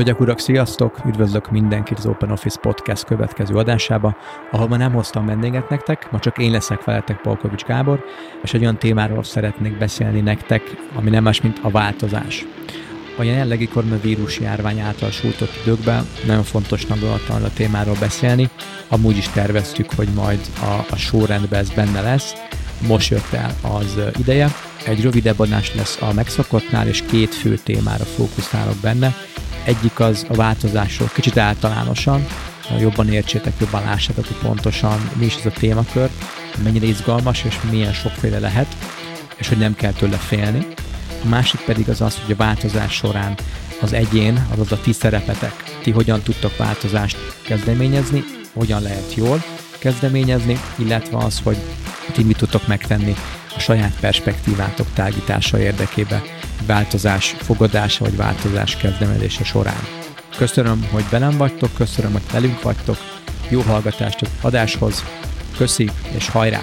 Hölgyek, urak, sziasztok! Üdvözlök mindenkit az Open Office Podcast következő adásába, ahol ma nem hoztam vendéget nektek, ma csak én leszek veletek, Polkovics Gábor, és egy olyan témáról szeretnék beszélni nektek, ami nem más, mint a változás. A jelenlegi koronavírus járvány által sújtott időkben nagyon fontosnak gondoltam a témáról beszélni. Amúgy is terveztük, hogy majd a, a sorrendben ez benne lesz. Most jött el az ideje. Egy rövidebb adás lesz a megszokottnál, és két fő témára fókuszálok benne. Egyik az a változásról, kicsit általánosan, jobban értsétek, jobban lássátok, hogy pontosan mi is ez a témakör, mennyire izgalmas és milyen sokféle lehet, és hogy nem kell tőle félni. A másik pedig az az, hogy a változás során az egyén, azaz a ti szerepetek, ti hogyan tudtok változást kezdeményezni, hogyan lehet jól kezdeményezni, illetve az, hogy ti mit tudtok megtenni a saját perspektívátok tágítása érdekében változás fogadása vagy változás kezdeményezése során. Köszönöm, hogy velem vagytok, köszönöm, hogy velünk vagytok, jó hallgatást az adáshoz, köszi és hajrá!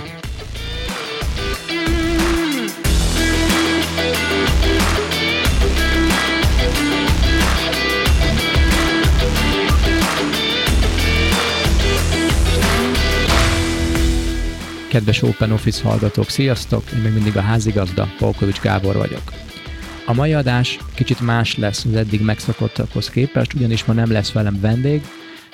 Kedves Open Office hallgatók, sziasztok! Én még mindig a házigazda, Polkovics Gábor vagyok. A mai adás kicsit más lesz az eddig megszokottakhoz képest, ugyanis ma nem lesz velem vendég,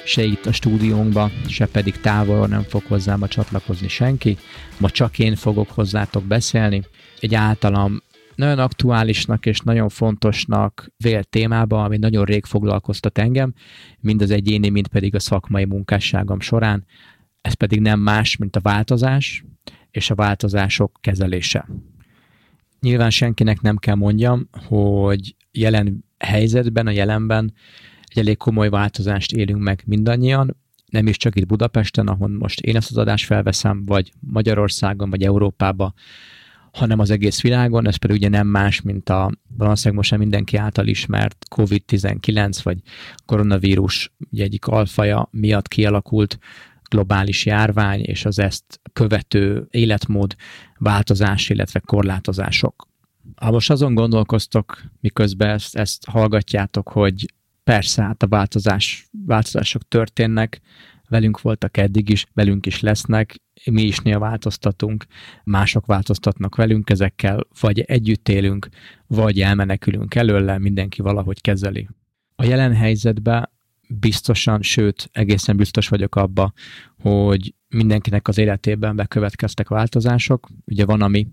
se itt a stúdiónkba, se pedig távolról nem fog hozzám a csatlakozni senki. Ma csak én fogok hozzátok beszélni. Egy általam nagyon aktuálisnak és nagyon fontosnak vélt témába, ami nagyon rég foglalkoztat engem, mind az egyéni, mind pedig a szakmai munkásságom során. Ez pedig nem más, mint a változás és a változások kezelése. Nyilván senkinek nem kell mondjam, hogy jelen helyzetben, a jelenben egy elég komoly változást élünk meg mindannyian, nem is csak itt Budapesten, ahol most én ezt az adást felveszem, vagy Magyarországon, vagy Európában, hanem az egész világon, ez pedig ugye nem más, mint a valószínűleg most sem mindenki által ismert COVID-19, vagy koronavírus ugye egyik alfaja miatt kialakult globális járvány és az ezt követő életmód változás, illetve korlátozások. Ha most azon gondolkoztok, miközben ezt, ezt hallgatjátok, hogy persze, hát a változás, változások történnek, velünk voltak eddig is, velünk is lesznek, mi is néha változtatunk, mások változtatnak velünk, ezekkel vagy együtt élünk, vagy elmenekülünk előle, mindenki valahogy kezeli. A jelen helyzetben biztosan, sőt, egészen biztos vagyok abba, hogy mindenkinek az életében bekövetkeztek változások. Ugye van, ami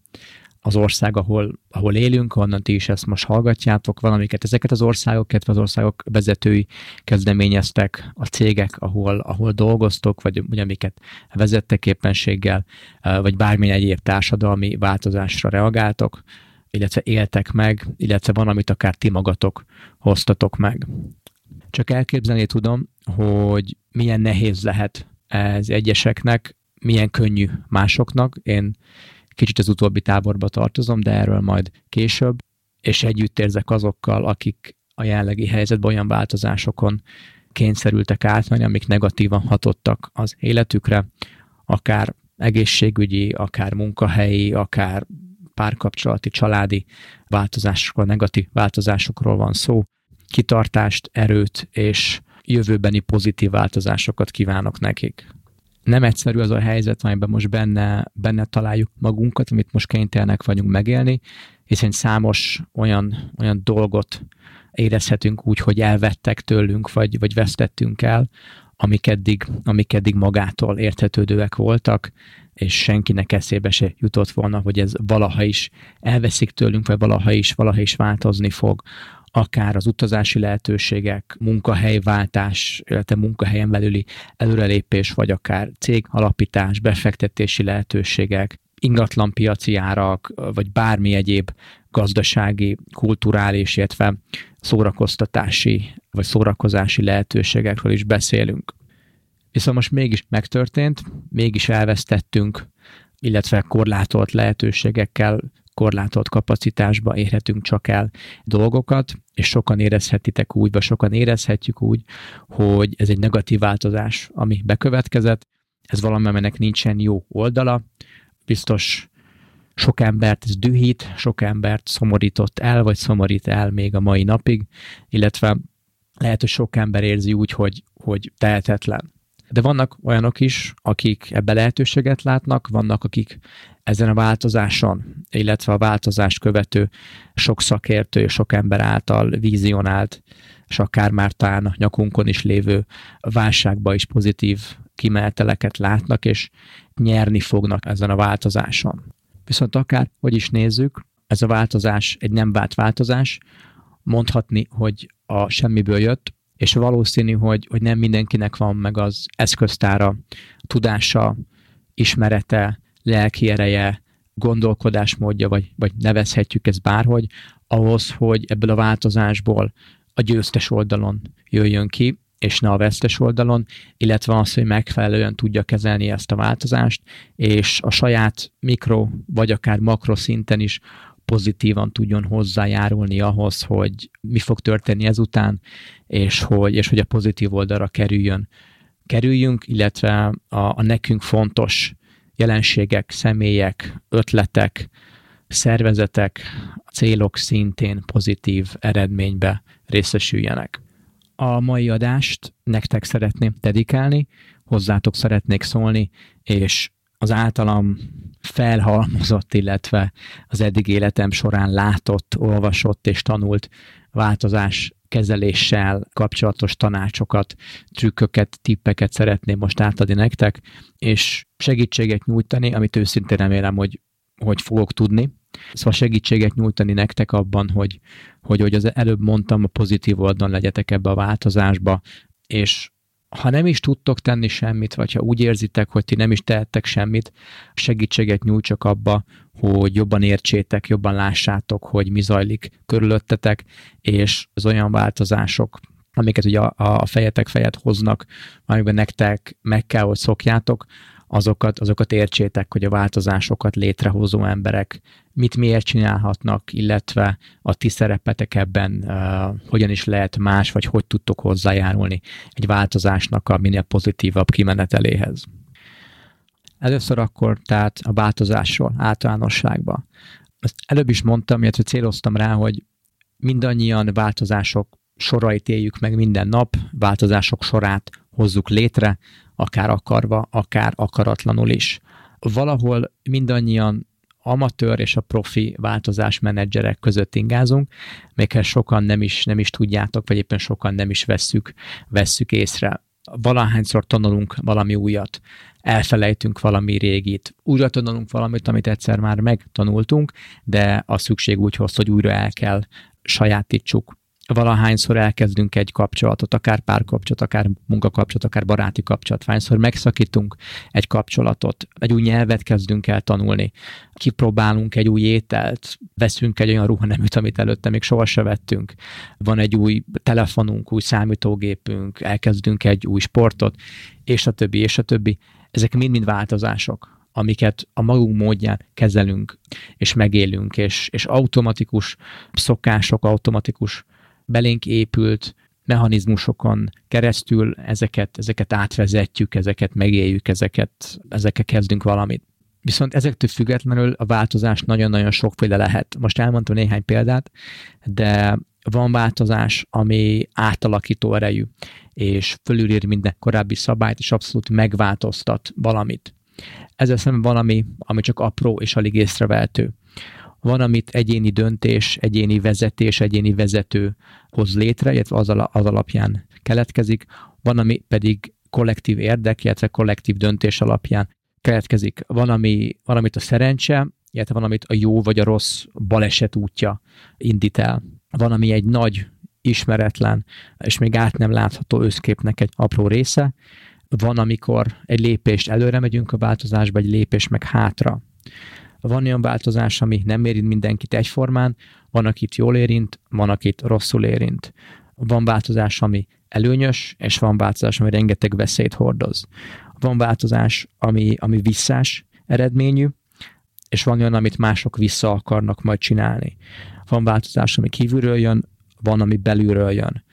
az ország, ahol, ahol élünk, onnan ti is ezt most hallgatjátok, valamiket ezeket az országokat, az országok vezetői kezdeményeztek, a cégek, ahol, ahol dolgoztok, vagy ugye, amiket vezettek éppenséggel, vagy bármilyen egyéb társadalmi változásra reagáltok, illetve éltek meg, illetve van, amit akár ti magatok hoztatok meg. Csak elképzelni tudom, hogy milyen nehéz lehet ez egyeseknek, milyen könnyű másoknak. Én kicsit az utóbbi táborba tartozom, de erről majd később, és együtt érzek azokkal, akik a jelenlegi helyzetben olyan változásokon kényszerültek átmenni, amik negatívan hatottak az életükre, akár egészségügyi, akár munkahelyi, akár párkapcsolati, családi változásokról, negatív változásokról van szó kitartást, erőt és jövőbeni pozitív változásokat kívánok nekik. Nem egyszerű az a helyzet, amiben most benne, benne találjuk magunkat, amit most kénytelenek vagyunk megélni, hiszen számos olyan, olyan dolgot érezhetünk úgy, hogy elvettek tőlünk, vagy, vagy vesztettünk el, amik eddig, amik eddig magától érthetődőek voltak, és senkinek eszébe se jutott volna, hogy ez valaha is elveszik tőlünk, vagy valaha is, valaha is változni fog akár az utazási lehetőségek, munkahelyváltás, illetve munkahelyen belüli előrelépés, vagy akár cég alapítás, befektetési lehetőségek, ingatlanpiaci árak, vagy bármi egyéb gazdasági, kulturális, illetve szórakoztatási vagy szórakozási lehetőségekről is beszélünk. Viszont most mégis megtörtént, mégis elvesztettünk, illetve korlátolt lehetőségekkel korlátolt kapacitásba érhetünk csak el dolgokat, és sokan érezhetitek úgy, vagy sokan érezhetjük úgy, hogy ez egy negatív változás, ami bekövetkezett, ez valami, aminek nincsen jó oldala, biztos sok embert ez dühít, sok embert szomorított el, vagy szomorít el még a mai napig, illetve lehet, hogy sok ember érzi úgy, hogy, hogy tehetetlen. De vannak olyanok is, akik ebbe lehetőséget látnak, vannak, akik ezen a változáson, illetve a változást követő sok szakértő, sok ember által vizionált, és akár már talán nyakunkon is lévő válságba is pozitív kimeneteleket látnak, és nyerni fognak ezen a változáson. Viszont akár, hogy is nézzük, ez a változás egy nem vált változás, mondhatni, hogy a semmiből jött, és valószínű, hogy, hogy nem mindenkinek van meg az eszköztára, tudása, ismerete, lelki ereje, gondolkodásmódja, vagy, vagy nevezhetjük ezt bárhogy, ahhoz, hogy ebből a változásból a győztes oldalon jöjjön ki, és ne a vesztes oldalon, illetve az, hogy megfelelően tudja kezelni ezt a változást, és a saját mikro vagy akár makro szinten is pozitívan tudjon hozzájárulni ahhoz, hogy mi fog történni ezután, és hogy, és hogy a pozitív oldalra kerüljön. Kerüljünk, illetve a, a nekünk fontos jelenségek, személyek, ötletek, szervezetek, célok szintén pozitív eredménybe részesüljenek. A mai adást nektek szeretném dedikálni, hozzátok szeretnék szólni, és az általam felhalmozott, illetve az eddig életem során látott, olvasott és tanult változás kezeléssel kapcsolatos tanácsokat, trükköket, tippeket szeretném most átadni nektek, és segítséget nyújtani, amit őszintén remélem, hogy, hogy fogok tudni. Szóval segítséget nyújtani nektek abban, hogy, hogy, hogy az előbb mondtam, a pozitív oldalon legyetek ebbe a változásba, és ha nem is tudtok tenni semmit, vagy ha úgy érzitek, hogy ti nem is tehettek semmit, segítséget nyújtsak abba, hogy jobban értsétek, jobban lássátok, hogy mi zajlik körülöttetek, és az olyan változások, amiket ugye a, a fejetek fejet hoznak, amiben nektek meg kell, hogy szokjátok, azokat, azokat értsétek, hogy a változásokat létrehozó emberek mit miért csinálhatnak, illetve a ti szerepetek ebben uh, hogyan is lehet más, vagy hogy tudtok hozzájárulni egy változásnak a minél pozitívabb kimeneteléhez. Először akkor tehát a változásról általánosságban. Ezt előbb is mondtam, illetve céloztam rá, hogy mindannyian változások sorait éljük meg minden nap, változások sorát hozzuk létre, akár akarva, akár akaratlanul is. Valahol mindannyian amatőr és a profi változásmenedzserek között ingázunk, még sokan nem is, nem is tudjátok, vagy éppen sokan nem is vesszük, vesszük észre. Valahányszor tanulunk valami újat, elfelejtünk valami régit, újra tanulunk valamit, amit egyszer már megtanultunk, de a szükség úgy hoz, hogy újra el kell sajátítsuk valahányszor elkezdünk egy kapcsolatot, akár párkapcsolat, akár munkakapcsolat, akár baráti kapcsolat, hányszor megszakítunk egy kapcsolatot, egy új nyelvet kezdünk el tanulni, kipróbálunk egy új ételt, veszünk egy olyan ruhaneműt, amit előtte még sohasem vettünk, van egy új telefonunk, új számítógépünk, elkezdünk egy új sportot, és a többi, és a többi. Ezek mind-mind változások amiket a magunk módján kezelünk, és megélünk, és, és automatikus szokások, automatikus belénk épült mechanizmusokon keresztül ezeket, ezeket átvezetjük, ezeket megéljük, ezeket, ezekkel kezdünk valamit. Viszont ezektől függetlenül a változás nagyon-nagyon sokféle lehet. Most elmondtam néhány példát, de van változás, ami átalakító erejű, és fölülír minden korábbi szabályt, és abszolút megváltoztat valamit. Ezzel szemben valami, ami csak apró és alig észrevehető. Van, amit egyéni döntés, egyéni vezetés, egyéni vezető hoz létre, illetve az, az alapján keletkezik, van, ami pedig kollektív érdek, illetve kollektív döntés alapján keletkezik. Van, ami, van amit a szerencse, illetve van, amit a jó vagy a rossz baleset útja indít el. Van, ami egy nagy, ismeretlen, és még át nem látható összképnek egy apró része. Van, amikor egy lépést előre megyünk a változásba, egy lépés meg hátra. Van olyan változás, ami nem érint mindenkit egyformán, van, akit jól érint, van, akit rosszul érint. Van változás, ami előnyös, és van változás, ami rengeteg veszélyt hordoz. Van változás, ami, ami visszás eredményű, és van olyan, amit mások vissza akarnak majd csinálni. Van változás, ami kívülről jön, van, ami belülről jön.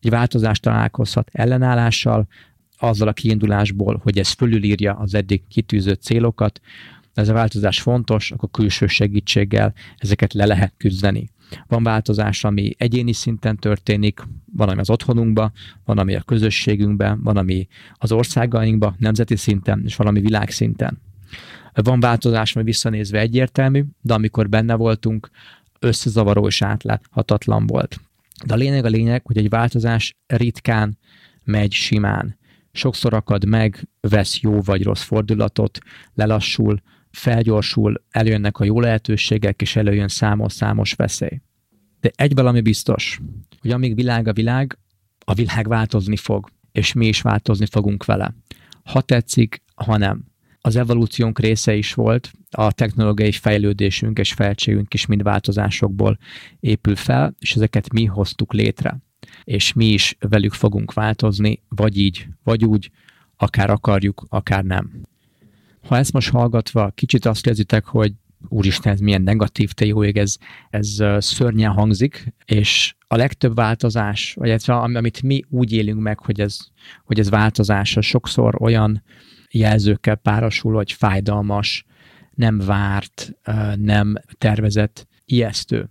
Egy változás találkozhat ellenállással, azzal a kiindulásból, hogy ez fölülírja az eddig kitűzött célokat, ez a változás fontos, akkor külső segítséggel ezeket le lehet küzdeni. Van változás, ami egyéni szinten történik, van, ami az otthonunkban, van, ami a közösségünkben, van, ami az országainkban, nemzeti szinten, és valami világszinten. Van változás, ami visszanézve egyértelmű, de amikor benne voltunk, összezavaró és átláthatatlan volt. De a lényeg a lényeg, hogy egy változás ritkán megy simán. Sokszor akad meg, vesz jó vagy rossz fordulatot, lelassul, felgyorsul, előjönnek a jó lehetőségek, és előjön számos-számos veszély. De egy valami biztos, hogy amíg világ a világ, a világ változni fog, és mi is változni fogunk vele. Ha tetszik, ha nem. Az evolúciónk része is volt, a technológiai fejlődésünk és feltségünk is mind változásokból épül fel, és ezeket mi hoztuk létre. És mi is velük fogunk változni, vagy így, vagy úgy, akár akarjuk, akár nem. Ha ezt most hallgatva kicsit azt érzitek, hogy úristen, ez milyen negatív tejóig, ez, ez szörnyen hangzik, és a legtöbb változás, vagy amit mi úgy élünk meg, hogy ez, hogy ez változás, az sokszor olyan jelzőkkel párosul, hogy fájdalmas, nem várt, nem tervezett, ijesztő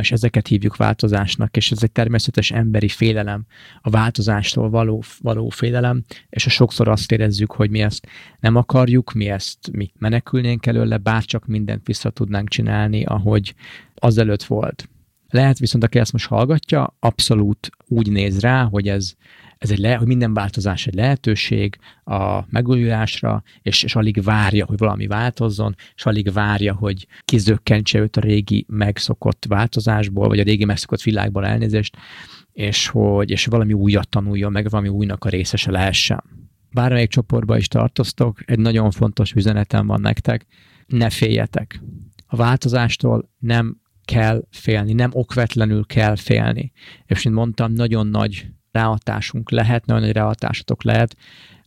és ezeket hívjuk változásnak, és ez egy természetes emberi félelem, a változástól való, való félelem, és a sokszor azt érezzük, hogy mi ezt nem akarjuk, mi ezt mi menekülnénk előle, bárcsak mindent vissza tudnánk csinálni, ahogy azelőtt volt. Lehet viszont, aki ezt most hallgatja, abszolút úgy néz rá, hogy ez ez egy le, hogy minden változás egy lehetőség a megújulásra, és, és alig várja, hogy valami változzon, és alig várja, hogy kizökkentse őt a régi megszokott változásból, vagy a régi megszokott világból elnézést, és hogy és valami újat tanuljon, meg valami újnak a részese lehessen. Bármelyik csoportba is tartoztok, egy nagyon fontos üzenetem van nektek, ne féljetek. A változástól nem kell félni, nem okvetlenül kell félni. És mint mondtam, nagyon nagy ráhatásunk lehet, nagyon nagy ráhatásotok lehet,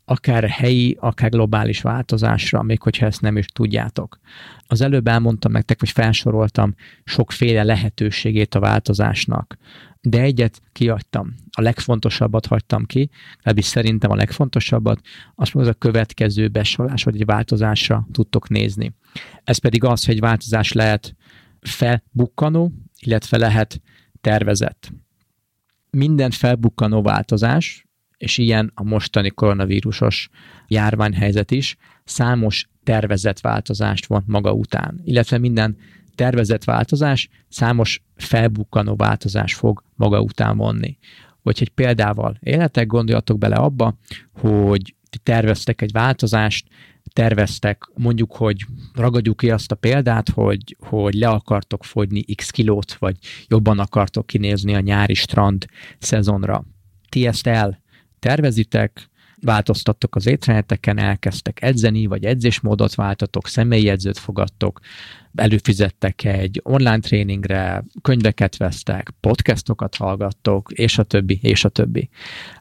akár helyi, akár globális változásra, még hogyha ezt nem is tudjátok. Az előbb elmondtam nektek, vagy felsoroltam sokféle lehetőségét a változásnak, de egyet kiadtam, a legfontosabbat hagytam ki, legalábbis szerintem a legfontosabbat, azt mondja, az a következő besorolás, hogy egy változásra tudtok nézni. Ez pedig az, hogy egy változás lehet felbukkanó, illetve lehet tervezett minden felbukkanó változás, és ilyen a mostani koronavírusos járványhelyzet is, számos tervezett változást von maga után, illetve minden tervezett változás számos felbukkanó változás fog maga után vonni. Hogy egy példával életek, gondoljatok bele abba, hogy ti terveztek egy változást, terveztek, mondjuk, hogy ragadjuk ki azt a példát, hogy, hogy le akartok fogyni x kilót, vagy jobban akartok kinézni a nyári strand szezonra. Ti ezt el tervezitek, változtattok az étrendeteken, elkezdtek edzeni, vagy edzésmódot váltatok, személyi edzőt fogadtok, előfizettek egy online tréningre, könyveket vesztek, podcastokat hallgattok, és a többi, és a többi.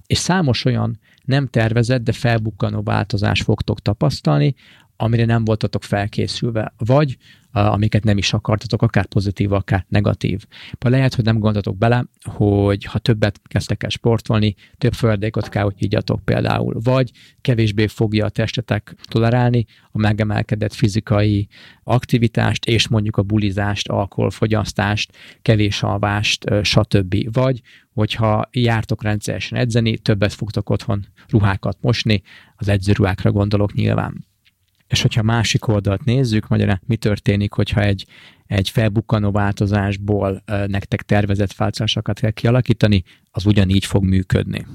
És számos olyan nem tervezett, de felbukkanó változást fogtok tapasztalni, amire nem voltatok felkészülve, vagy amiket nem is akartatok, akár pozitív, akár negatív. Lehet, hogy nem gondoltatok bele, hogy ha többet kezdtek el sportolni, több földékot kell, hogy higgyatok például, vagy kevésbé fogja a testetek tolerálni a megemelkedett fizikai aktivitást, és mondjuk a bulizást, alkoholfogyasztást, kevés alvást, stb. Vagy hogyha jártok rendszeresen edzeni, többet fogtok otthon ruhákat mosni, az edzőruhákra gondolok nyilván. És hogyha másik oldalt nézzük, magyarán mi történik, hogyha egy, egy felbukkanó változásból nektek tervezett változásokat kell kialakítani, az ugyanígy fog működni.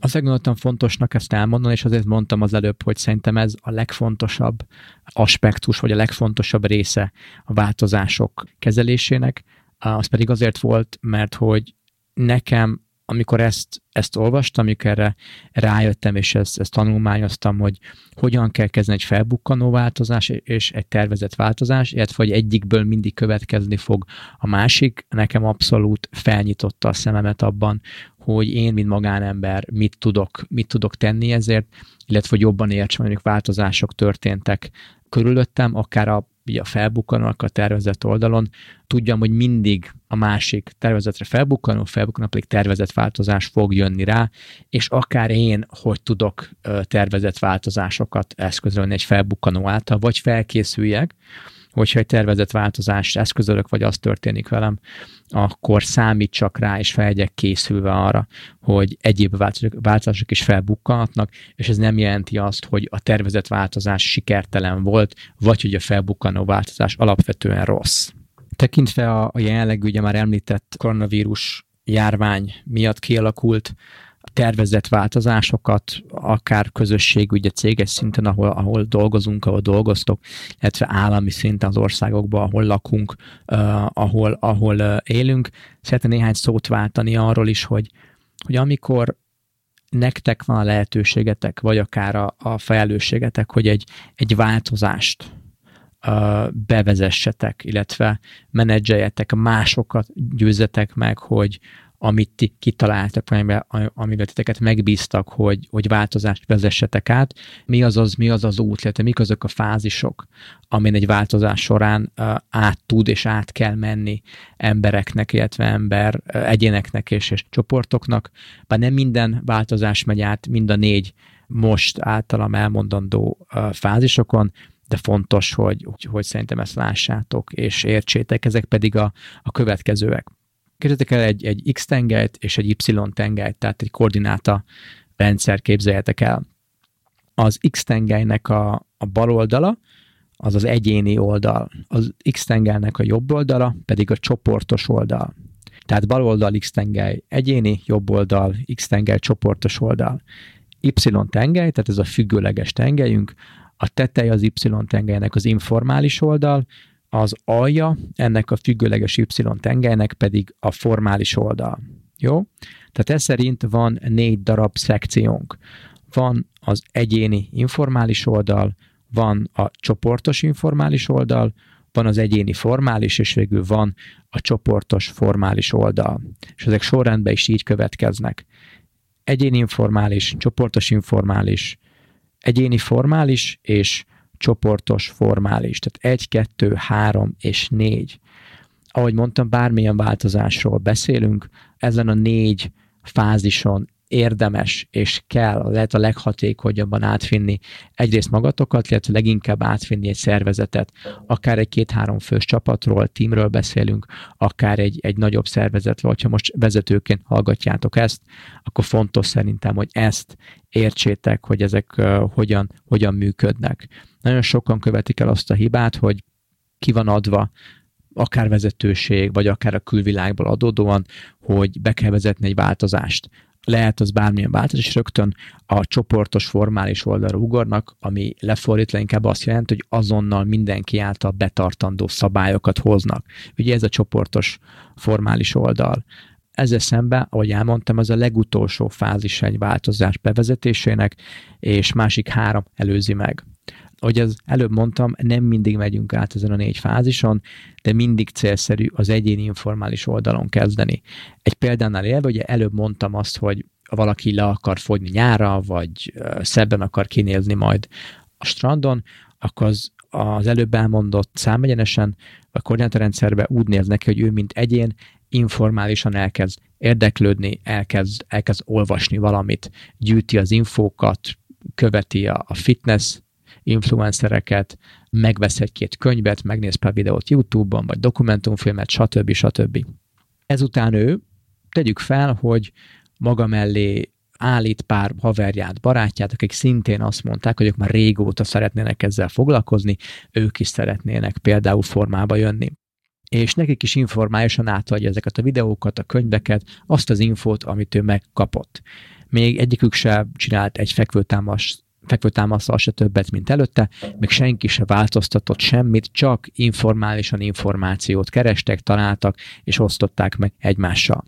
Azért gondoltam fontosnak ezt elmondani, és azért mondtam az előbb, hogy szerintem ez a legfontosabb aspektus, vagy a legfontosabb része a változások kezelésének. Az pedig azért volt, mert hogy nekem amikor ezt, ezt olvastam, amikor erre rájöttem, és ezt, ezt tanulmányoztam, hogy hogyan kell kezdeni egy felbukkanó változás és egy tervezett változás, illetve hogy egyikből mindig következni fog a másik, nekem abszolút felnyitotta a szememet abban, hogy én, mint magánember mit tudok, mit tudok tenni ezért, illetve hogy jobban értsem, hogy változások történtek körülöttem, akár a ugye a felbukkanóak a tervezett oldalon, tudjam, hogy mindig a másik tervezetre felbukkanó, felbukkanó pedig tervezett változás fog jönni rá, és akár én, hogy tudok tervezett változásokat eszközölni egy felbukkanó által, vagy felkészüljek, hogyha egy tervezett változást eszközölök, vagy az történik velem, akkor számítsak rá, és feljegyek készülve arra, hogy egyéb változások is felbukkanhatnak, és ez nem jelenti azt, hogy a tervezett változás sikertelen volt, vagy hogy a felbukkanó változás alapvetően rossz. Tekintve a, a jelenleg ugye már említett koronavírus járvány miatt kialakult tervezett változásokat, akár közösség, ugye céges szinten, ahol, ahol dolgozunk, ahol dolgoztok, illetve állami szinten az országokban, ahol lakunk, uh, ahol, ahol uh, élünk. Szeretném néhány szót váltani arról is, hogy, hogy amikor nektek van a lehetőségetek, vagy akár a, a felelősségetek, hogy egy, egy változást uh, bevezessetek, illetve menedzseljetek, másokat győzzetek meg, hogy, amit ti kitaláltak, amivel titeket megbíztak, hogy, hogy változást vezessetek át. Mi az az, mi az, az út, illetve mik azok a fázisok, amin egy változás során át tud és át kell menni embereknek, illetve ember, egyéneknek és, és csoportoknak. Bár nem minden változás megy át mind a négy most általam elmondandó fázisokon, de fontos, hogy, hogy, hogy szerintem ezt lássátok és értsétek, ezek pedig a, a következőek. Képzeljétek el egy, egy X tengelyt és egy Y tengelyt, tehát egy koordináta rendszer képzeljetek el. Az X tengelynek a, a bal oldala, az az egyéni oldal. Az X tengelynek a jobb oldala pedig a csoportos oldal. Tehát bal oldal X tengely egyéni, jobb oldal X tengely csoportos oldal. Y tengely, tehát ez a függőleges tengelyünk, a teteje az Y tengelynek az informális oldal, az alja ennek a függőleges Y tengelynek pedig a formális oldal. Jó? Tehát ez szerint van négy darab szekciónk. Van az egyéni informális oldal, van a csoportos informális oldal, van az egyéni formális, és végül van a csoportos formális oldal. És ezek sorrendben is így következnek. Egyéni informális, csoportos informális, egyéni formális és csoportos, formális, tehát egy, kettő, három és négy. Ahogy mondtam, bármilyen változásról beszélünk, ezen a négy fázison érdemes és kell, lehet a leghatékonyabban átvinni egyrészt magatokat, illetve leginkább átvinni egy szervezetet. Akár egy két-három fős csapatról, teamről beszélünk, akár egy, egy nagyobb szervezetről, ha most vezetőként hallgatjátok ezt, akkor fontos szerintem, hogy ezt értsétek, hogy ezek uh, hogyan, hogyan működnek. Nagyon sokan követik el azt a hibát, hogy ki van adva akár vezetőség, vagy akár a külvilágból adódóan, hogy be kell vezetni egy változást lehet az bármilyen változás, és rögtön a csoportos formális oldalra ugornak, ami lefordítva inkább azt jelenti, hogy azonnal mindenki által betartandó szabályokat hoznak. Ugye ez a csoportos formális oldal. Ezzel szemben, ahogy elmondtam, az a legutolsó fázis egy változás bevezetésének, és másik három előzi meg ahogy az előbb mondtam, nem mindig megyünk át ezen a négy fázison, de mindig célszerű az egyéni informális oldalon kezdeni. Egy példánál élve, ugye előbb mondtam azt, hogy valaki le akar fogyni nyára, vagy szebben akar kinézni majd a strandon, akkor az, az előbb elmondott számegyenesen a koordinátorrendszerbe úgy néz neki, hogy ő mint egyén informálisan elkezd érdeklődni, elkezd, elkezd olvasni valamit, gyűjti az infókat, követi a, fitness influencereket, megvesz egy-két könyvet, megnéz pár videót YouTube-on, vagy dokumentumfilmet, stb. stb. Ezután ő, tegyük fel, hogy maga mellé állít pár haverját, barátját, akik szintén azt mondták, hogy ők már régóta szeretnének ezzel foglalkozni, ők is szeretnének például formába jönni. És nekik is informálisan átadja ezeket a videókat, a könyveket, azt az infót, amit ő megkapott. Még egyikük se csinált egy fekvőtámasz fekvőtámasztal se többet, mint előtte, még senki se változtatott semmit, csak informálisan információt kerestek, találtak, és osztották meg egymással.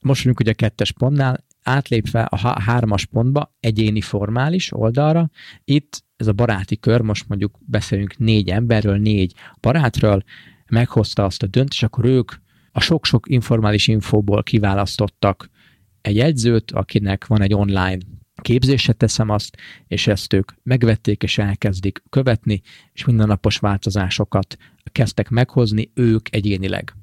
Most vagyunk ugye a kettes pontnál, átlépve a hármas pontba, egyéni formális oldalra, itt ez a baráti kör, most mondjuk beszélünk négy emberről, négy barátról, meghozta azt a döntést, akkor ők a sok-sok informális infóból kiválasztottak egy edzőt, akinek van egy online képzésre teszem azt, és ezt ők megvették, és elkezdik követni, és mindennapos változásokat kezdtek meghozni ők egyénileg.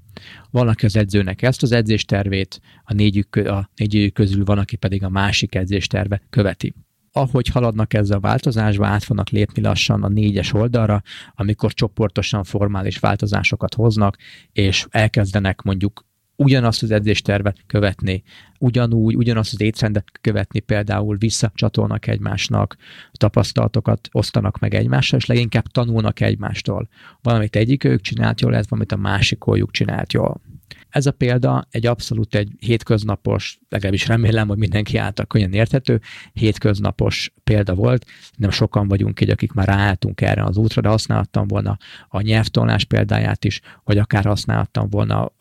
Van, aki az edzőnek ezt az edzéstervét, a négyük, a négyük közül van, aki pedig a másik edzésterve követi. ahogy haladnak ezzel a változásba, át fognak lépni lassan a négyes oldalra, amikor csoportosan formális változásokat hoznak, és elkezdenek mondjuk ugyanazt az edzéstervet követni, ugyanúgy, ugyanazt az étrendet követni, például visszacsatolnak egymásnak, tapasztalatokat osztanak meg egymással, és leginkább tanulnak egymástól. Valamit egyik ők csinált jól, ez valamit a másik csinált jól. Ez a példa egy abszolút egy hétköznapos, legalábbis remélem, hogy mindenki által könnyen érthető, hétköznapos példa volt. Nem sokan vagyunk így, akik már ráálltunk erre az útra, de használhattam volna a nyelvtanulás példáját is, vagy akár használhattam volna,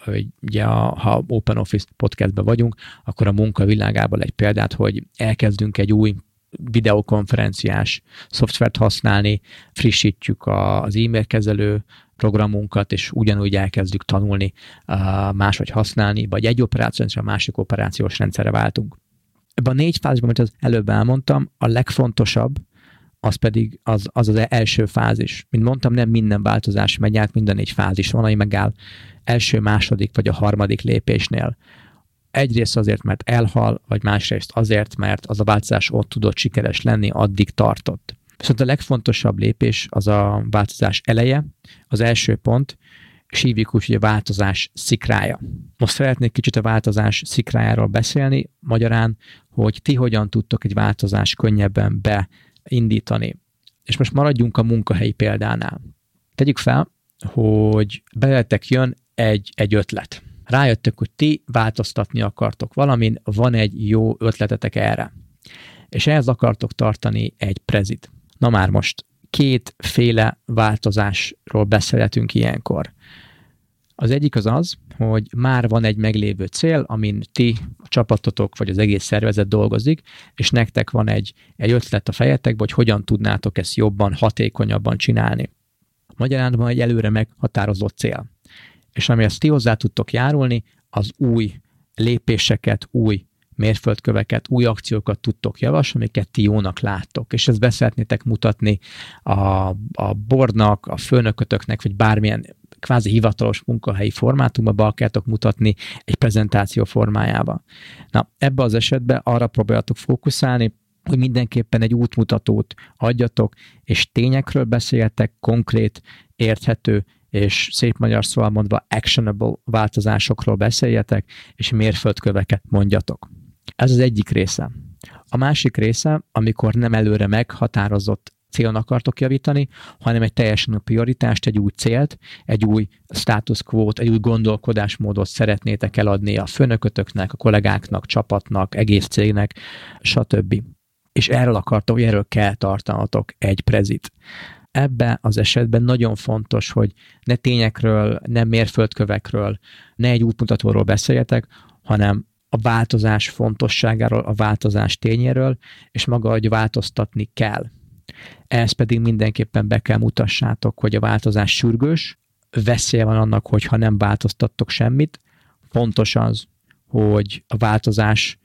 ugye a, ha Open Office podcastben vagyunk, akkor a munka világában egy példát, hogy elkezdünk egy új videokonferenciás szoftvert használni, frissítjük az e-mail kezelő programunkat, és ugyanúgy elkezdjük tanulni, máshogy használni, vagy egy operációs a másik operációs rendszerre váltunk. Ebben a négy fázisban, amit az előbb elmondtam, a legfontosabb, az pedig az, az az első fázis. Mint mondtam, nem minden változás megy át, minden négy fázis van, ami megáll első, második vagy a harmadik lépésnél. Egyrészt azért, mert elhal, vagy másrészt azért, mert az a változás ott tudott sikeres lenni, addig tartott. Viszont a legfontosabb lépés az a változás eleje, az első pont, és hívjuk úgy, hogy a változás szikrája. Most szeretnék kicsit a változás szikrájáról beszélni, magyarán, hogy ti hogyan tudtok egy változást könnyebben beindítani. És most maradjunk a munkahelyi példánál. Tegyük fel, hogy beletek jön egy, egy ötlet. Rájöttök, hogy ti változtatni akartok valamin, van egy jó ötletetek erre. És ehhez akartok tartani egy prezit. Na már most kétféle változásról beszélhetünk ilyenkor. Az egyik az az, hogy már van egy meglévő cél, amin ti, a csapatotok vagy az egész szervezet dolgozik, és nektek van egy, egy ötlet a fejetekben, hogy hogyan tudnátok ezt jobban, hatékonyabban csinálni. Magyarán van egy előre meghatározott cél. És amihez ti hozzá tudtok járulni, az új lépéseket, új mérföldköveket, új akciókat tudtok javasolni, amiket ti jónak láttok, és ezt beszeretnétek mutatni a, a bornak, a főnökötöknek, vagy bármilyen kvázi hivatalos munkahelyi formátumban be akartok mutatni egy prezentáció formájába. Na, ebbe az esetben arra próbáltok fókuszálni, hogy mindenképpen egy útmutatót adjatok, és tényekről beszéljetek, konkrét, érthető és szép magyar szóval mondva actionable változásokról beszéljetek, és mérföldköveket mondjatok. Ez az egyik része. A másik része, amikor nem előre meghatározott célon akartok javítani, hanem egy teljesen új prioritást, egy új célt, egy új status quo-t, egy új gondolkodásmódot szeretnétek eladni a főnökötöknek, a kollégáknak, csapatnak, egész cégnek, stb. És erről akartok, erről kell tartanatok egy prezit. Ebbe az esetben nagyon fontos, hogy ne tényekről, ne mérföldkövekről, ne egy útmutatóról beszéljetek, hanem a változás fontosságáról, a változás tényéről, és maga, hogy változtatni kell. Ehhez pedig mindenképpen be kell mutassátok, hogy a változás sürgős, veszélye van annak, hogyha nem változtattok semmit. Fontos az, hogy a változás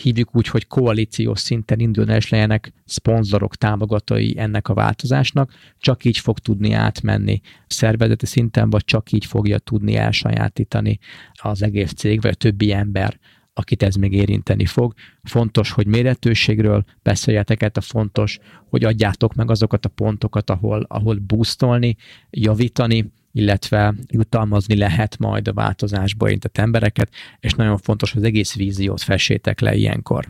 hívjuk úgy, hogy koalíciós szinten indulna, és legyenek szponzorok, támogatói ennek a változásnak, csak így fog tudni átmenni szervezeti szinten, vagy csak így fogja tudni elsajátítani az egész cég, vagy a többi ember akit ez még érinteni fog. Fontos, hogy méretőségről beszéljetek, a fontos, hogy adjátok meg azokat a pontokat, ahol, ahol boostolni, javítani, illetve jutalmazni lehet majd a változásba érintett embereket, és nagyon fontos, hogy az egész víziót fessétek le ilyenkor.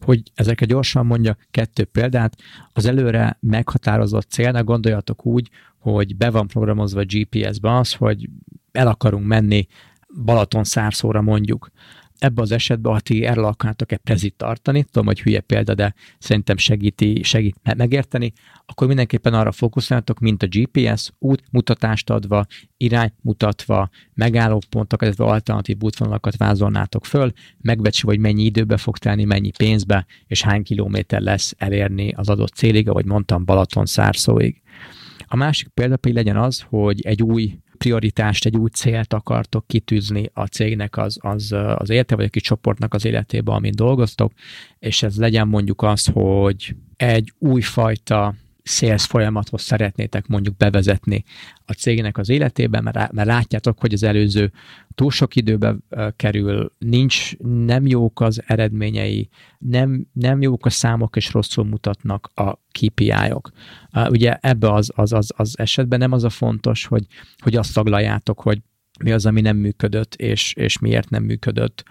Hogy ezeket gyorsan mondja kettő példát, az előre meghatározott célnak gondoljatok úgy, hogy be van programozva GPS-be az, hogy el akarunk menni Balaton szárszóra mondjuk ebbe az esetben, ha ti erről akarnátok egy prezit tartani, tudom, hogy hülye példa, de szerintem segíti, segít megérteni, akkor mindenképpen arra fókuszáltok, mint a GPS, útmutatást adva, irány mutatva, megállópontokat, illetve alternatív útvonalakat vázolnátok föl, megbecsülve, hogy mennyi időbe fog telni, mennyi pénzbe, és hány kilométer lesz elérni az adott célig, ahogy mondtam, Balaton szárszóig. A másik példa pedig legyen az, hogy egy új prioritást, egy új célt akartok kitűzni a cégnek az, az, az élete, vagy a kis csoportnak az életébe, amin dolgoztok, és ez legyen mondjuk az, hogy egy újfajta sales folyamathoz szeretnétek mondjuk bevezetni a cégnek az életében, mert, mert látjátok, hogy az előző túl sok időbe kerül, nincs, nem jók az eredményei, nem, nem jók a számok, és rosszul mutatnak a KPI-ok. Ugye ebbe az, az, az, az esetben nem az a fontos, hogy, hogy azt taglaljátok, hogy mi az, ami nem működött, és, és miért nem működött.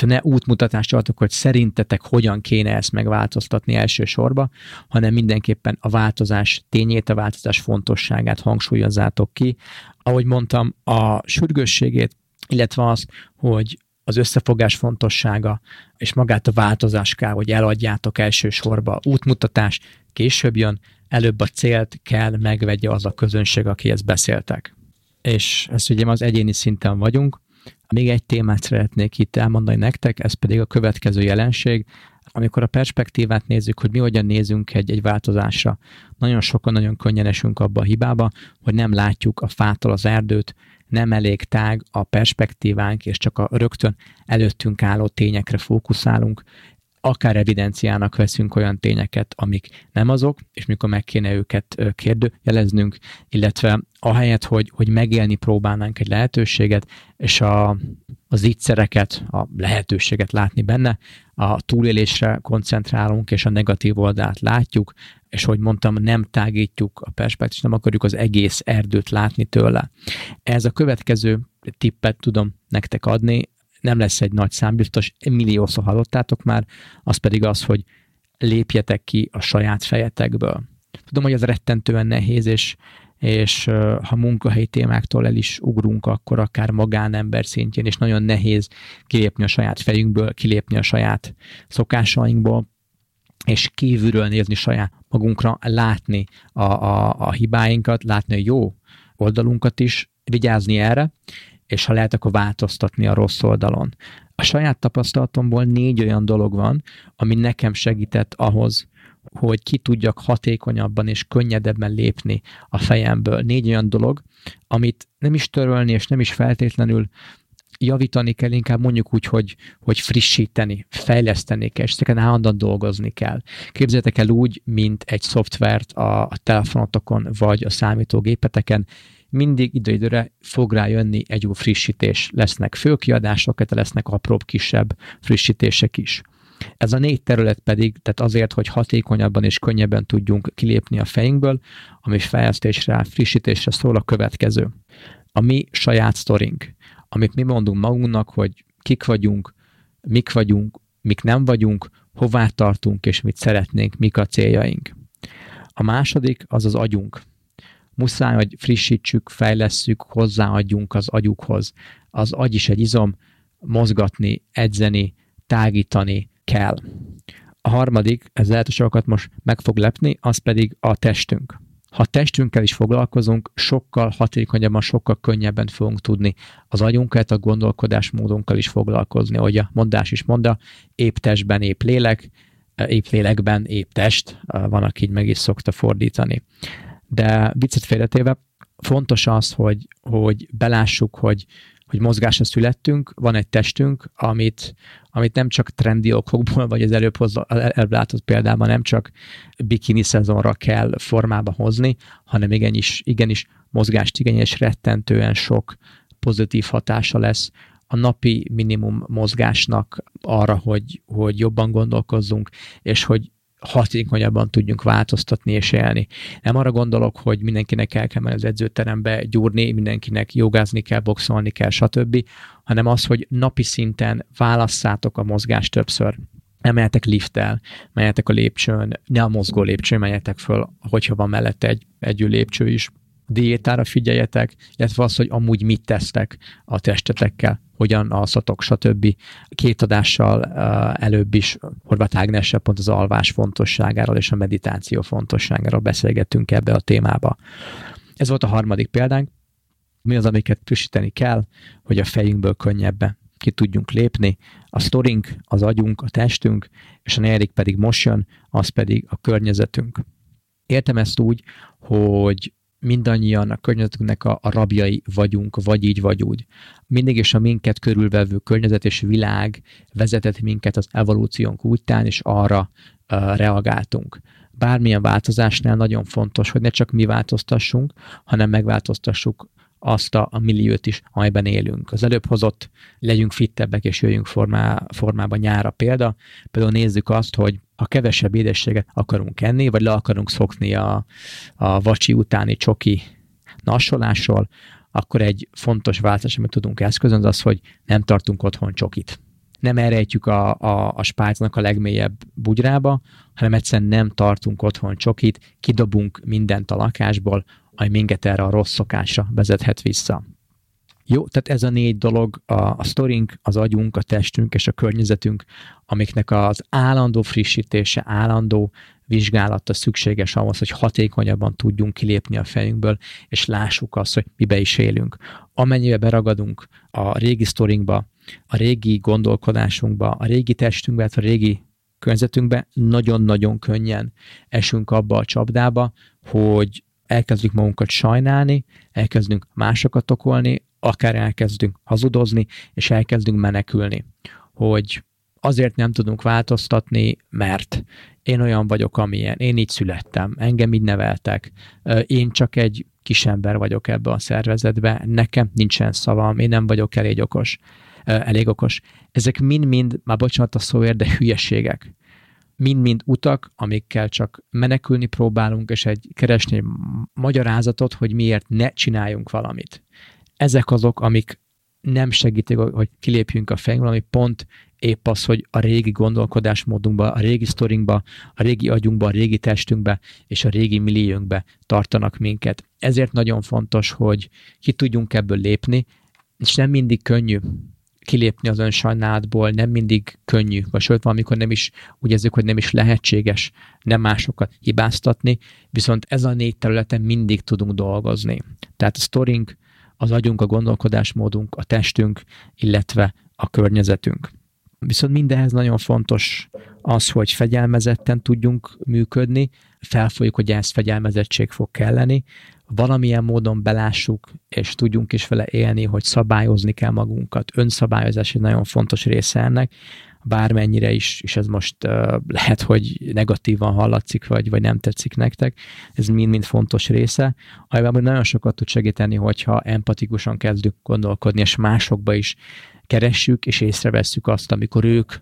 Ne útmutatást adok, hogy szerintetek hogyan kéne ezt megváltoztatni elsősorban, hanem mindenképpen a változás tényét, a változás fontosságát hangsúlyozzátok ki. Ahogy mondtam, a sürgősségét, illetve az, hogy az összefogás fontossága, és magát a változás kell, hogy eladjátok elsősorban. Útmutatás később jön, előbb a célt kell megvegye az a közönség, akihez beszéltek és ezt ugye az egyéni szinten vagyunk. Még egy témát szeretnék itt elmondani nektek, ez pedig a következő jelenség, amikor a perspektívát nézzük, hogy mi hogyan nézünk egy, egy változásra. Nagyon sokan nagyon könnyen esünk abba a hibába, hogy nem látjuk a fától az erdőt, nem elég tág a perspektívánk, és csak a rögtön előttünk álló tényekre fókuszálunk, akár evidenciának veszünk olyan tényeket, amik nem azok, és mikor meg kéne őket kérdőjeleznünk, illetve ahelyett, hogy, hogy megélni próbálnánk egy lehetőséget, és a, az ígyszereket, a lehetőséget látni benne, a túlélésre koncentrálunk, és a negatív oldalt látjuk, és hogy mondtam, nem tágítjuk a perspektívát, nem akarjuk az egész erdőt látni tőle. Ez a következő tippet tudom nektek adni, nem lesz egy nagy szám, biztos milliószor hallottátok már, az pedig az, hogy lépjetek ki a saját fejetekből. Tudom, hogy ez rettentően nehéz, és, és ha munkahelyi témáktól el is ugrunk, akkor akár magánember szintjén, és nagyon nehéz kilépni a saját fejünkből, kilépni a saját szokásainkból, és kívülről nézni saját magunkra, látni a, a, a hibáinkat, látni a jó oldalunkat is, vigyázni erre, és ha lehet, akkor változtatni a rossz oldalon. A saját tapasztalatomból négy olyan dolog van, ami nekem segített ahhoz, hogy ki tudjak hatékonyabban és könnyedebben lépni a fejemből. Négy olyan dolog, amit nem is törölni, és nem is feltétlenül javítani kell, inkább mondjuk úgy, hogy, hogy frissíteni, fejleszteni kell, és ezeken állandóan dolgozni kell. Képzeljétek el úgy, mint egy szoftvert a, a telefonotokon vagy a számítógépeteken, mindig időre fog rá jönni egy új frissítés. Lesznek főkiadások, de lesznek apróbb, kisebb frissítések is. Ez a négy terület pedig, tehát azért, hogy hatékonyabban és könnyebben tudjunk kilépni a fejünkből, ami fejlesztésre, frissítésre szól a következő. A mi saját sztorink, amit mi mondunk magunknak, hogy kik vagyunk, mik vagyunk, mik nem vagyunk, hová tartunk, és mit szeretnénk, mik a céljaink. A második az az agyunk muszáj, hogy frissítsük, fejlesszük, hozzáadjunk az agyukhoz. Az agy is egy izom, mozgatni, edzeni, tágítani kell. A harmadik, ez lehet, hogy sokat most meg fog lepni, az pedig a testünk. Ha testünkkel is foglalkozunk, sokkal hatékonyabban, sokkal könnyebben fogunk tudni az agyunkat, a gondolkodásmódunkkal is foglalkozni. Ahogy a mondás is mondja, épp testben épp lélek, épp lélekben épp test, van, aki így meg is szokta fordítani. De viccet félretéve, fontos az, hogy, hogy belássuk, hogy, hogy mozgásra születtünk, van egy testünk, amit, amit nem csak trendi okokból, vagy az előbb, előbb látott példában nem csak bikini szezonra kell formába hozni, hanem igenis, igenis mozgást igényes rettentően sok pozitív hatása lesz a napi minimum mozgásnak arra, hogy, hogy jobban gondolkozzunk, és hogy hatékonyabban tudjunk változtatni és élni. Nem arra gondolok, hogy mindenkinek el kell menni az edzőterembe gyúrni, mindenkinek jogázni kell, boxolni kell, stb., hanem az, hogy napi szinten válasszátok a mozgást többször. Emeljetek lifttel, menjetek a lépcsőn, ne a mozgó lépcsőn menjetek föl, hogyha van mellette egy, egy lépcső is, diétára figyeljetek, illetve az, hogy amúgy mit tesztek a testetekkel, hogyan alszatok, stb. Két adással uh, előbb is Horváth Ágnessel pont az alvás fontosságáról és a meditáció fontosságáról beszélgettünk ebbe a témába. Ez volt a harmadik példánk. Mi az, amiket frissíteni kell, hogy a fejünkből könnyebben ki tudjunk lépni. A sztorink, az agyunk, a testünk, és a negyedik pedig most az pedig a környezetünk. Értem ezt úgy, hogy mindannyian a környezetünknek a, a rabjai vagyunk, vagy így, vagy úgy. Mindig is a minket körülvevő környezet és világ vezetett minket az evolúciónk útján, és arra uh, reagáltunk. bármilyen változásnál nagyon fontos, hogy ne csak mi változtassunk, hanem megváltoztassuk azt a, a milliót is, amelyben élünk. Az előbb hozott legyünk fittebbek és jöjjünk formá, formában nyára példa. Például nézzük azt, hogy ha kevesebb édességet akarunk enni, vagy le akarunk szokni a, a vacsi utáni csoki nassolásról, akkor egy fontos változás, amit tudunk eszközön, az az, hogy nem tartunk otthon csokit. Nem elrejtjük a, a, a spájznak a legmélyebb bugyrába, hanem egyszerűen nem tartunk otthon csokit, kidobunk mindent a lakásból, ami minket erre a rossz szokásra vezethet vissza. Jó, tehát ez a négy dolog, a, a sztorink, az agyunk, a testünk és a környezetünk, amiknek az állandó frissítése, állandó vizsgálata szükséges ahhoz, hogy hatékonyabban tudjunk kilépni a fejünkből, és lássuk azt, hogy mibe is élünk. Amennyire beragadunk a régi sztorinkba, a régi gondolkodásunkba, a régi testünkbe, a régi környezetünkbe, nagyon-nagyon könnyen esünk abba a csapdába, hogy elkezdjük magunkat sajnálni, elkezdünk másokat okolni, akár elkezdünk hazudozni, és elkezdünk menekülni. Hogy azért nem tudunk változtatni, mert én olyan vagyok, amilyen, én így születtem, engem így neveltek, én csak egy kis ember vagyok ebbe a szervezetbe, nekem nincsen szavam, én nem vagyok elég okos, elég okos. Ezek mind-mind, már bocsánat a szóért, de hülyeségek. Mind-mind utak, amikkel csak menekülni próbálunk, és egy keresni magyarázatot, hogy miért ne csináljunk valamit. Ezek azok, amik nem segítik, hogy kilépjünk a fejünkből, ami pont épp az, hogy a régi gondolkodásmódunkba, a régi sztorinkba, a régi agyunkba, a régi testünkbe és a régi milliónkbe tartanak minket. Ezért nagyon fontos, hogy ki tudjunk ebből lépni, és nem mindig könnyű kilépni az önsajnálatból nem mindig könnyű, vagy sőt, valamikor nem is úgy érzük, hogy nem is lehetséges nem másokat hibáztatni, viszont ez a négy területen mindig tudunk dolgozni. Tehát a sztorink, az agyunk, a gondolkodásmódunk, a testünk, illetve a környezetünk. Viszont mindenhez nagyon fontos az, hogy fegyelmezetten tudjunk működni, felfolyjuk, hogy ez fegyelmezettség fog kelleni, valamilyen módon belássuk, és tudjunk is vele élni, hogy szabályozni kell magunkat. Önszabályozás egy nagyon fontos része ennek, bármennyire is, és ez most uh, lehet, hogy negatívan hallatszik, vagy, vagy nem tetszik nektek, ez mind-mind fontos része, amiben nagyon sokat tud segíteni, hogyha empatikusan kezdünk gondolkodni, és másokba is keressük, és észrevesszük azt, amikor ők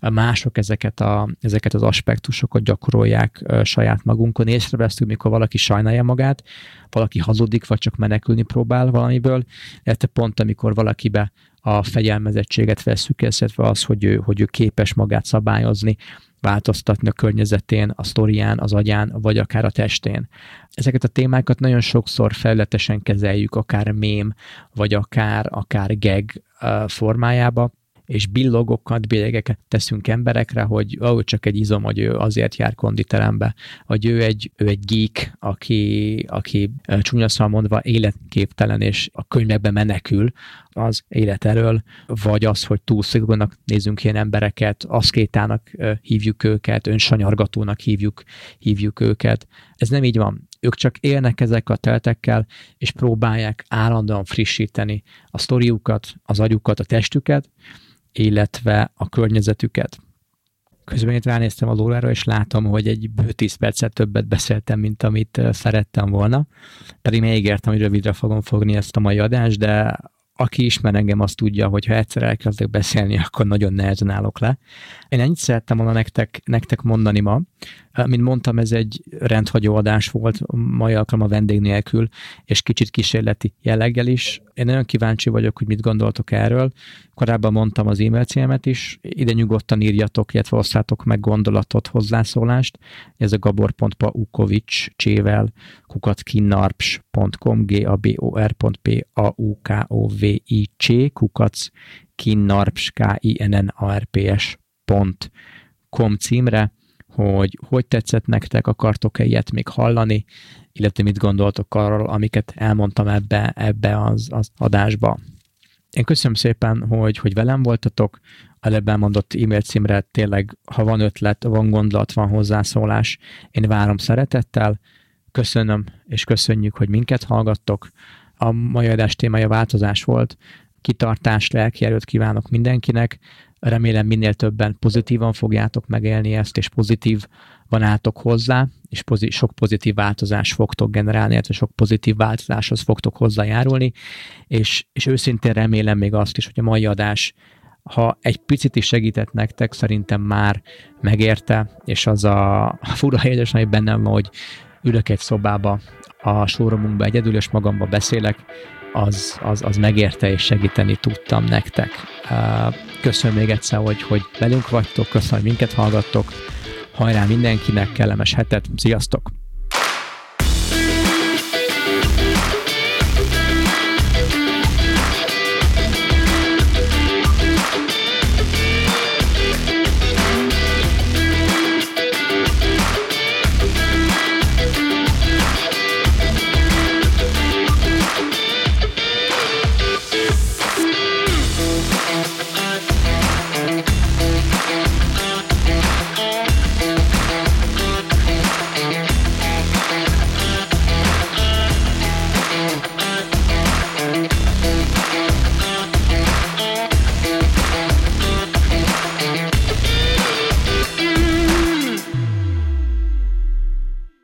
mások ezeket, a, ezeket az aspektusokat gyakorolják saját magunkon. Észrevesztük, mikor valaki sajnálja magát, valaki hazudik, vagy csak menekülni próbál valamiből, illetve pont amikor valakibe a fegyelmezettséget veszük, illetve az, hogy ő, hogy ő képes magát szabályozni, változtatni a környezetén, a sztorián, az agyán, vagy akár a testén. Ezeket a témákat nagyon sokszor felületesen kezeljük, akár mém, vagy akár, akár geg formájába, és billogokat, bélyegeket teszünk emberekre, hogy ó, csak egy izom, hogy ő azért jár konditerembe, vagy ő egy, ő egy geek, aki, aki csúnya mondva életképtelen, és a könyvekbe menekül az élet elől, vagy az, hogy túl szigorúnak nézzünk ilyen embereket, aszkétának hívjuk őket, önsanyargatónak hívjuk, hívjuk őket. Ez nem így van. Ők csak élnek ezek a teltekkel, és próbálják állandóan frissíteni a sztoriukat, az agyukat, a testüket, illetve a környezetüket. Közben itt ránéztem a lórára, és látom, hogy egy bő 10 percet többet beszéltem, mint amit szerettem volna. Pedig még ígértem, hogy rövidre fogom fogni ezt a mai adást, de aki ismer engem, azt tudja, hogy ha egyszer elkezdek beszélni, akkor nagyon nehezen állok le. Én ennyit szerettem volna nektek, nektek mondani ma. Mint mondtam, ez egy rendhagyó adás volt, mai alkalom a vendég nélkül, és kicsit kísérleti jelleggel is. Én nagyon kíváncsi vagyok, hogy mit gondoltok erről. Korábban mondtam az e-mail címet is, ide nyugodtan írjatok, illetve osszátok meg gondolatot, hozzászólást. Ez a gabor.paukovics csével kukackinnarps.com g a b o r.p a u k o v i c kukac kinnarps k i n n a r p s.com címre hogy hogy tetszett nektek, akartok-e ilyet még hallani, illetve mit gondoltok arról, amiket elmondtam ebbe, ebbe az, az adásba. Én köszönöm szépen, hogy, hogy velem voltatok, előbb elmondott e-mail címre tényleg, ha van ötlet, van gondolat, van hozzászólás, én várom szeretettel. Köszönöm, és köszönjük, hogy minket hallgattok. A mai adás témája változás volt. Kitartást, lelki erőt kívánok mindenkinek. Remélem minél többen pozitívan fogjátok megélni ezt, és pozitív van álltok hozzá, és pozi- sok pozitív változást fogtok generálni, illetve sok pozitív változáshoz fogtok hozzájárulni, és, és őszintén remélem még azt is, hogy a mai adás ha egy picit is segített nektek, szerintem már megérte, és az a fura érzés, ami bennem van, hogy ülök egy szobába, a showroomunkba egyedül, és magamba beszélek, az, az, az megérte, és segíteni tudtam nektek. Köszönöm még egyszer, hogy, hogy velünk vagytok, köszönöm, hogy minket hallgattok, hajrá mindenkinek, kellemes hetet, sziasztok!